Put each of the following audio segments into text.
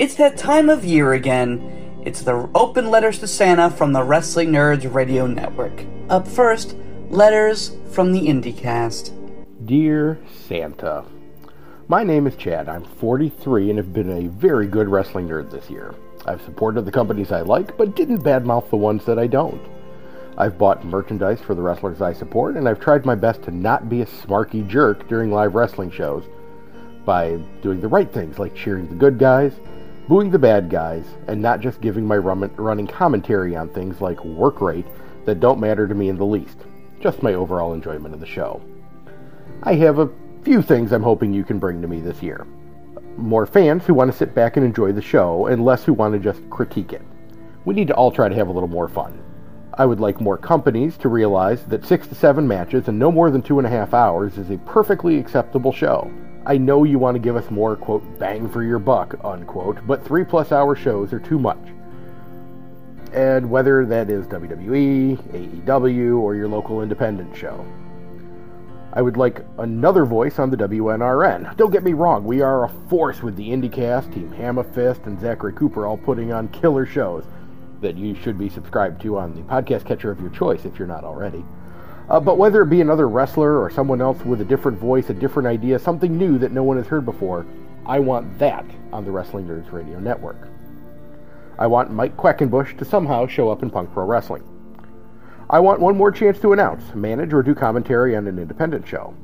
It's that time of year again. It's the open letters to Santa from the Wrestling Nerds Radio Network. Up first, letters from the IndieCast. Dear Santa, my name is Chad. I'm 43 and have been a very good wrestling nerd this year. I've supported the companies I like, but didn't badmouth the ones that I don't. I've bought merchandise for the wrestlers I support, and I've tried my best to not be a smarky jerk during live wrestling shows by doing the right things like cheering the good guys, booing the bad guys, and not just giving my running commentary on things like work rate that don't matter to me in the least, just my overall enjoyment of the show. I have a few things I'm hoping you can bring to me this year. More fans who want to sit back and enjoy the show, and less who want to just critique it. We need to all try to have a little more fun. I would like more companies to realize that six to seven matches and no more than two and a half hours is a perfectly acceptable show. I know you want to give us more, quote, bang for your buck, unquote, but three plus hour shows are too much. And whether that is WWE, AEW, or your local independent show. I would like another voice on the WNRN. Don't get me wrong, we are a force with the IndieCast, Team Hammerfist, and Zachary Cooper all putting on killer shows that you should be subscribed to on the podcast catcher of your choice if you're not already. Uh, but whether it be another wrestler or someone else with a different voice, a different idea, something new that no one has heard before, I want that on the Wrestling Nerds Radio Network. I want Mike Quackenbush to somehow show up in Punk Pro Wrestling. I want one more chance to announce, manage, or do commentary on an independent show.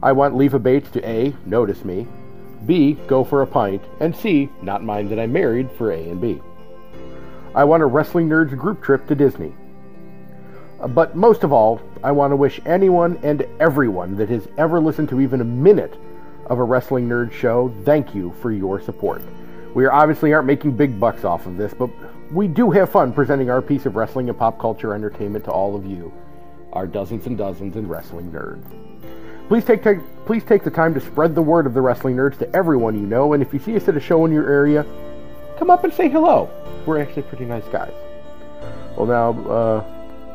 I want Leva Bates to A. notice me, B. go for a pint, and C. not mind that I'm married for A and B. I want a Wrestling Nerds group trip to Disney. But most of all, I want to wish anyone and everyone that has ever listened to even a minute of a Wrestling Nerd show thank you for your support. We obviously aren't making big bucks off of this, but we do have fun presenting our piece of wrestling and pop culture entertainment to all of you, our dozens and dozens of wrestling nerds. Please take, take, please take the time to spread the word of the wrestling nerds to everyone you know, and if you see us at a show in your area, come up and say hello. We're actually pretty nice guys. Well, now, uh,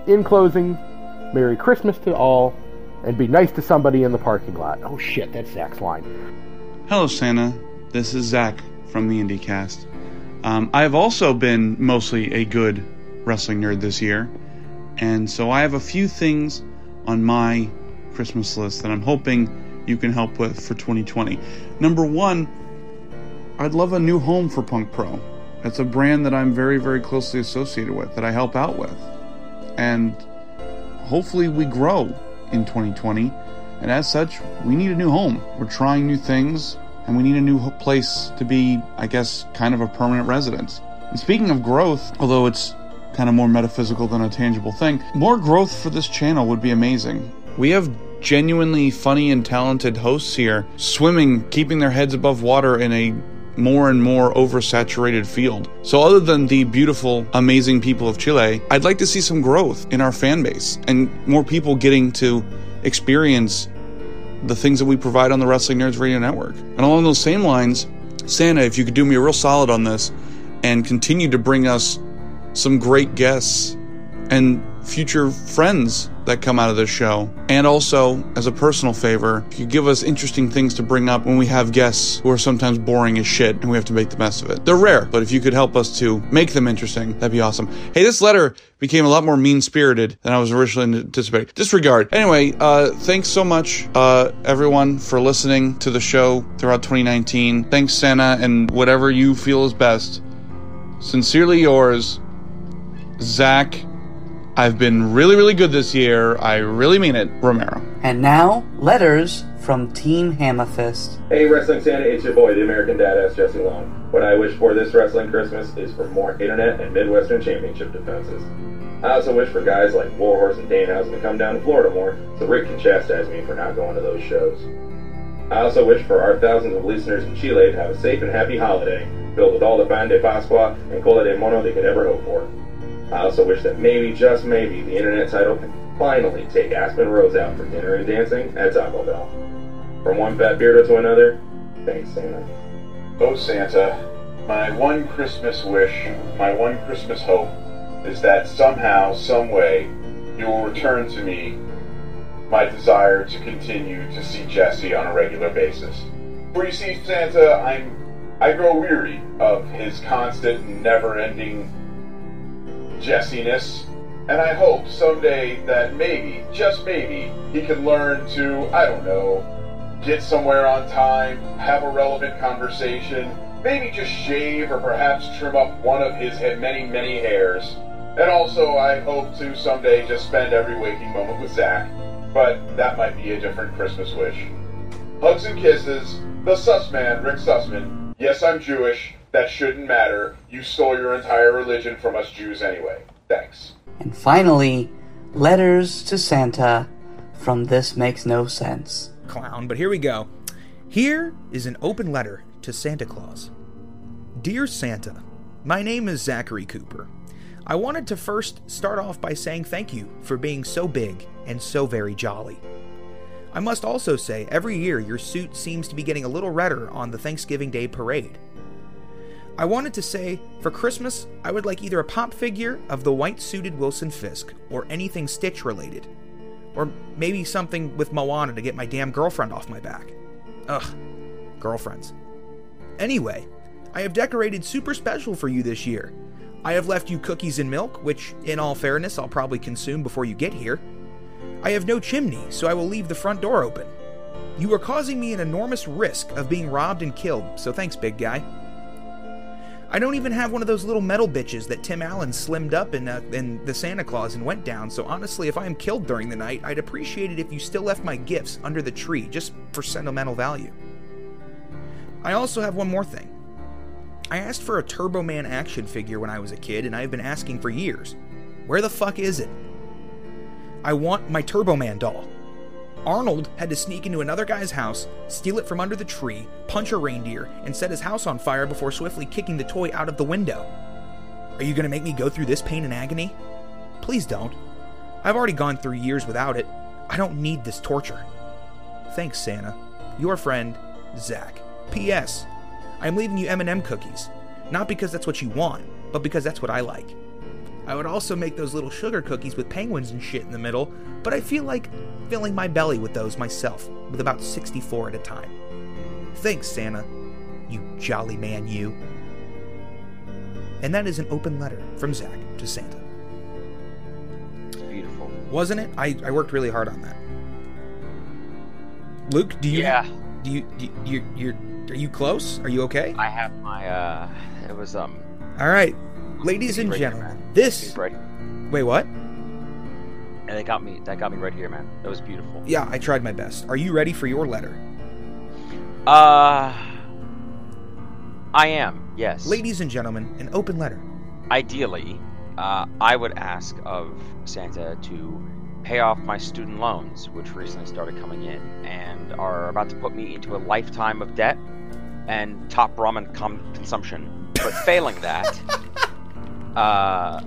in closing, Merry Christmas to all, and be nice to somebody in the parking lot. Oh shit, that's Zach's line. Hello, Santa. This is Zach from the IndieCast. Um, I've also been mostly a good wrestling nerd this year, and so I have a few things on my Christmas list that I'm hoping you can help with for 2020. Number one, I'd love a new home for Punk Pro. It's a brand that I'm very, very closely associated with, that I help out with. And hopefully we grow in 2020. And as such, we need a new home. We're trying new things and we need a new place to be, I guess, kind of a permanent residence. And speaking of growth, although it's kind of more metaphysical than a tangible thing, more growth for this channel would be amazing. We have genuinely funny and talented hosts here swimming, keeping their heads above water in a more and more oversaturated field. So, other than the beautiful, amazing people of Chile, I'd like to see some growth in our fan base and more people getting to experience the things that we provide on the Wrestling Nerds Radio Network. And along those same lines, Santa, if you could do me a real solid on this and continue to bring us some great guests and future friends that come out of this show. And also, as a personal favor, if you give us interesting things to bring up when we have guests who are sometimes boring as shit and we have to make the best of it. They're rare, but if you could help us to make them interesting, that'd be awesome. Hey, this letter became a lot more mean spirited than I was originally anticipating. Disregard. Anyway, uh, thanks so much, uh, everyone, for listening to the show throughout 2019. Thanks, Santa, and whatever you feel is best. Sincerely yours, Zach I've been really, really good this year. I really mean it, Romero. And now, letters from Team Hammerfist. Hey, Wrestling Santa, it's your boy, the American Dadass Jesse Long. What I wish for this wrestling Christmas is for more internet and Midwestern Championship defenses. I also wish for guys like Warhorse and Danhausen to come down to Florida more so Rick can chastise me for not going to those shows. I also wish for our thousands of listeners in Chile to have a safe and happy holiday, filled with all the pan de Pascua and cola de mono they could ever hope for. I also wish that maybe, just maybe, the internet title can finally take Aspen Rose out for dinner and dancing at Taco Bell. From one fat beardo to another, thanks, Santa. Oh, Santa, my one Christmas wish, my one Christmas hope, is that somehow, someway, you will return to me my desire to continue to see Jesse on a regular basis. For you see, Santa, I'm I grow weary of his constant, never ending jessiness, and I hope someday that maybe, just maybe, he can learn to, I don't know, get somewhere on time, have a relevant conversation, maybe just shave or perhaps trim up one of his many, many hairs. And also, I hope to someday just spend every waking moment with Zach, but that might be a different Christmas wish. Hugs and kisses, the Sussman, Rick Sussman. Yes, I'm Jewish. That shouldn't matter. You stole your entire religion from us Jews anyway. Thanks. And finally, letters to Santa from This Makes No Sense. Clown, but here we go. Here is an open letter to Santa Claus. Dear Santa, my name is Zachary Cooper. I wanted to first start off by saying thank you for being so big and so very jolly. I must also say, every year your suit seems to be getting a little redder on the Thanksgiving Day parade. I wanted to say, for Christmas, I would like either a pop figure of the white suited Wilson Fisk or anything Stitch related. Or maybe something with Moana to get my damn girlfriend off my back. Ugh, girlfriends. Anyway, I have decorated super special for you this year. I have left you cookies and milk, which, in all fairness, I'll probably consume before you get here. I have no chimney, so I will leave the front door open. You are causing me an enormous risk of being robbed and killed, so thanks, big guy. I don't even have one of those little metal bitches that Tim Allen slimmed up in, uh, in The Santa Claus and went down, so honestly, if I am killed during the night, I'd appreciate it if you still left my gifts under the tree, just for sentimental value. I also have one more thing. I asked for a Turbo Man action figure when I was a kid, and I have been asking for years. Where the fuck is it? I want my Turbo Man doll. Arnold had to sneak into another guy's house, steal it from under the tree, punch a reindeer, and set his house on fire before swiftly kicking the toy out of the window. Are you going to make me go through this pain and agony? Please don't. I've already gone through years without it. I don't need this torture. Thanks, Santa. Your friend, Zach. P.S. I'm leaving you M&M cookies. Not because that's what you want, but because that's what I like. I would also make those little sugar cookies with penguins and shit in the middle, but I feel like filling my belly with those myself, with about 64 at a time. Thanks, Santa. You jolly man, you. And that is an open letter from Zach to Santa. Beautiful. Wasn't it? I, I worked really hard on that. Luke, do you Yeah. do you, do you you're, you're are you close? Are you okay? I have my uh it was um All right. Ladies and Right gentlemen, man. this. Right Wait, what? and they got me that got me right here, man. That was beautiful. Yeah, I tried my best. Are you ready for your letter? Uh I am, yes. Ladies and gentlemen, an open letter. Ideally, uh, I would ask of Santa to pay off my student loans, which recently started coming in and are about to put me into a lifetime of debt and top ramen com- consumption. But failing that, uh,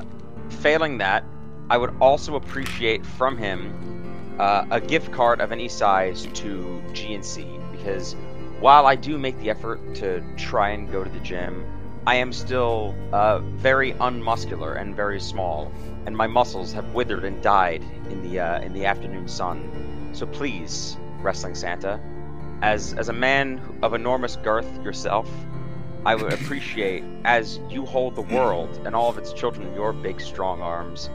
failing that, I would also appreciate from him uh, a gift card of any size to GNC because while I do make the effort to try and go to the gym, I am still uh, very unmuscular and very small, and my muscles have withered and died in the uh, in the afternoon sun. So please, Wrestling Santa, as as a man of enormous girth yourself, I would appreciate as you hold the world and all of its children in your big strong arms,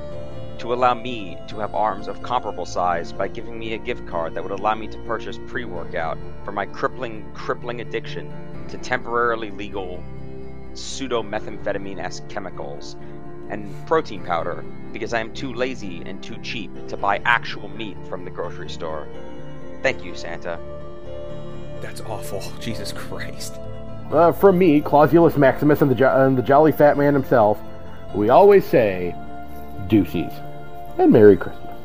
to allow me to have arms of comparable size by giving me a gift card that would allow me to purchase pre-workout for my crippling crippling addiction to temporarily legal pseudo methamphetamine esque chemicals and protein powder because I am too lazy and too cheap to buy actual meat from the grocery store. Thank you, Santa. That's awful. Jesus Christ. Uh, from me, Clausulus Maximus, and the, jo- and the Jolly Fat Man himself, we always say, deuces, and Merry Christmas.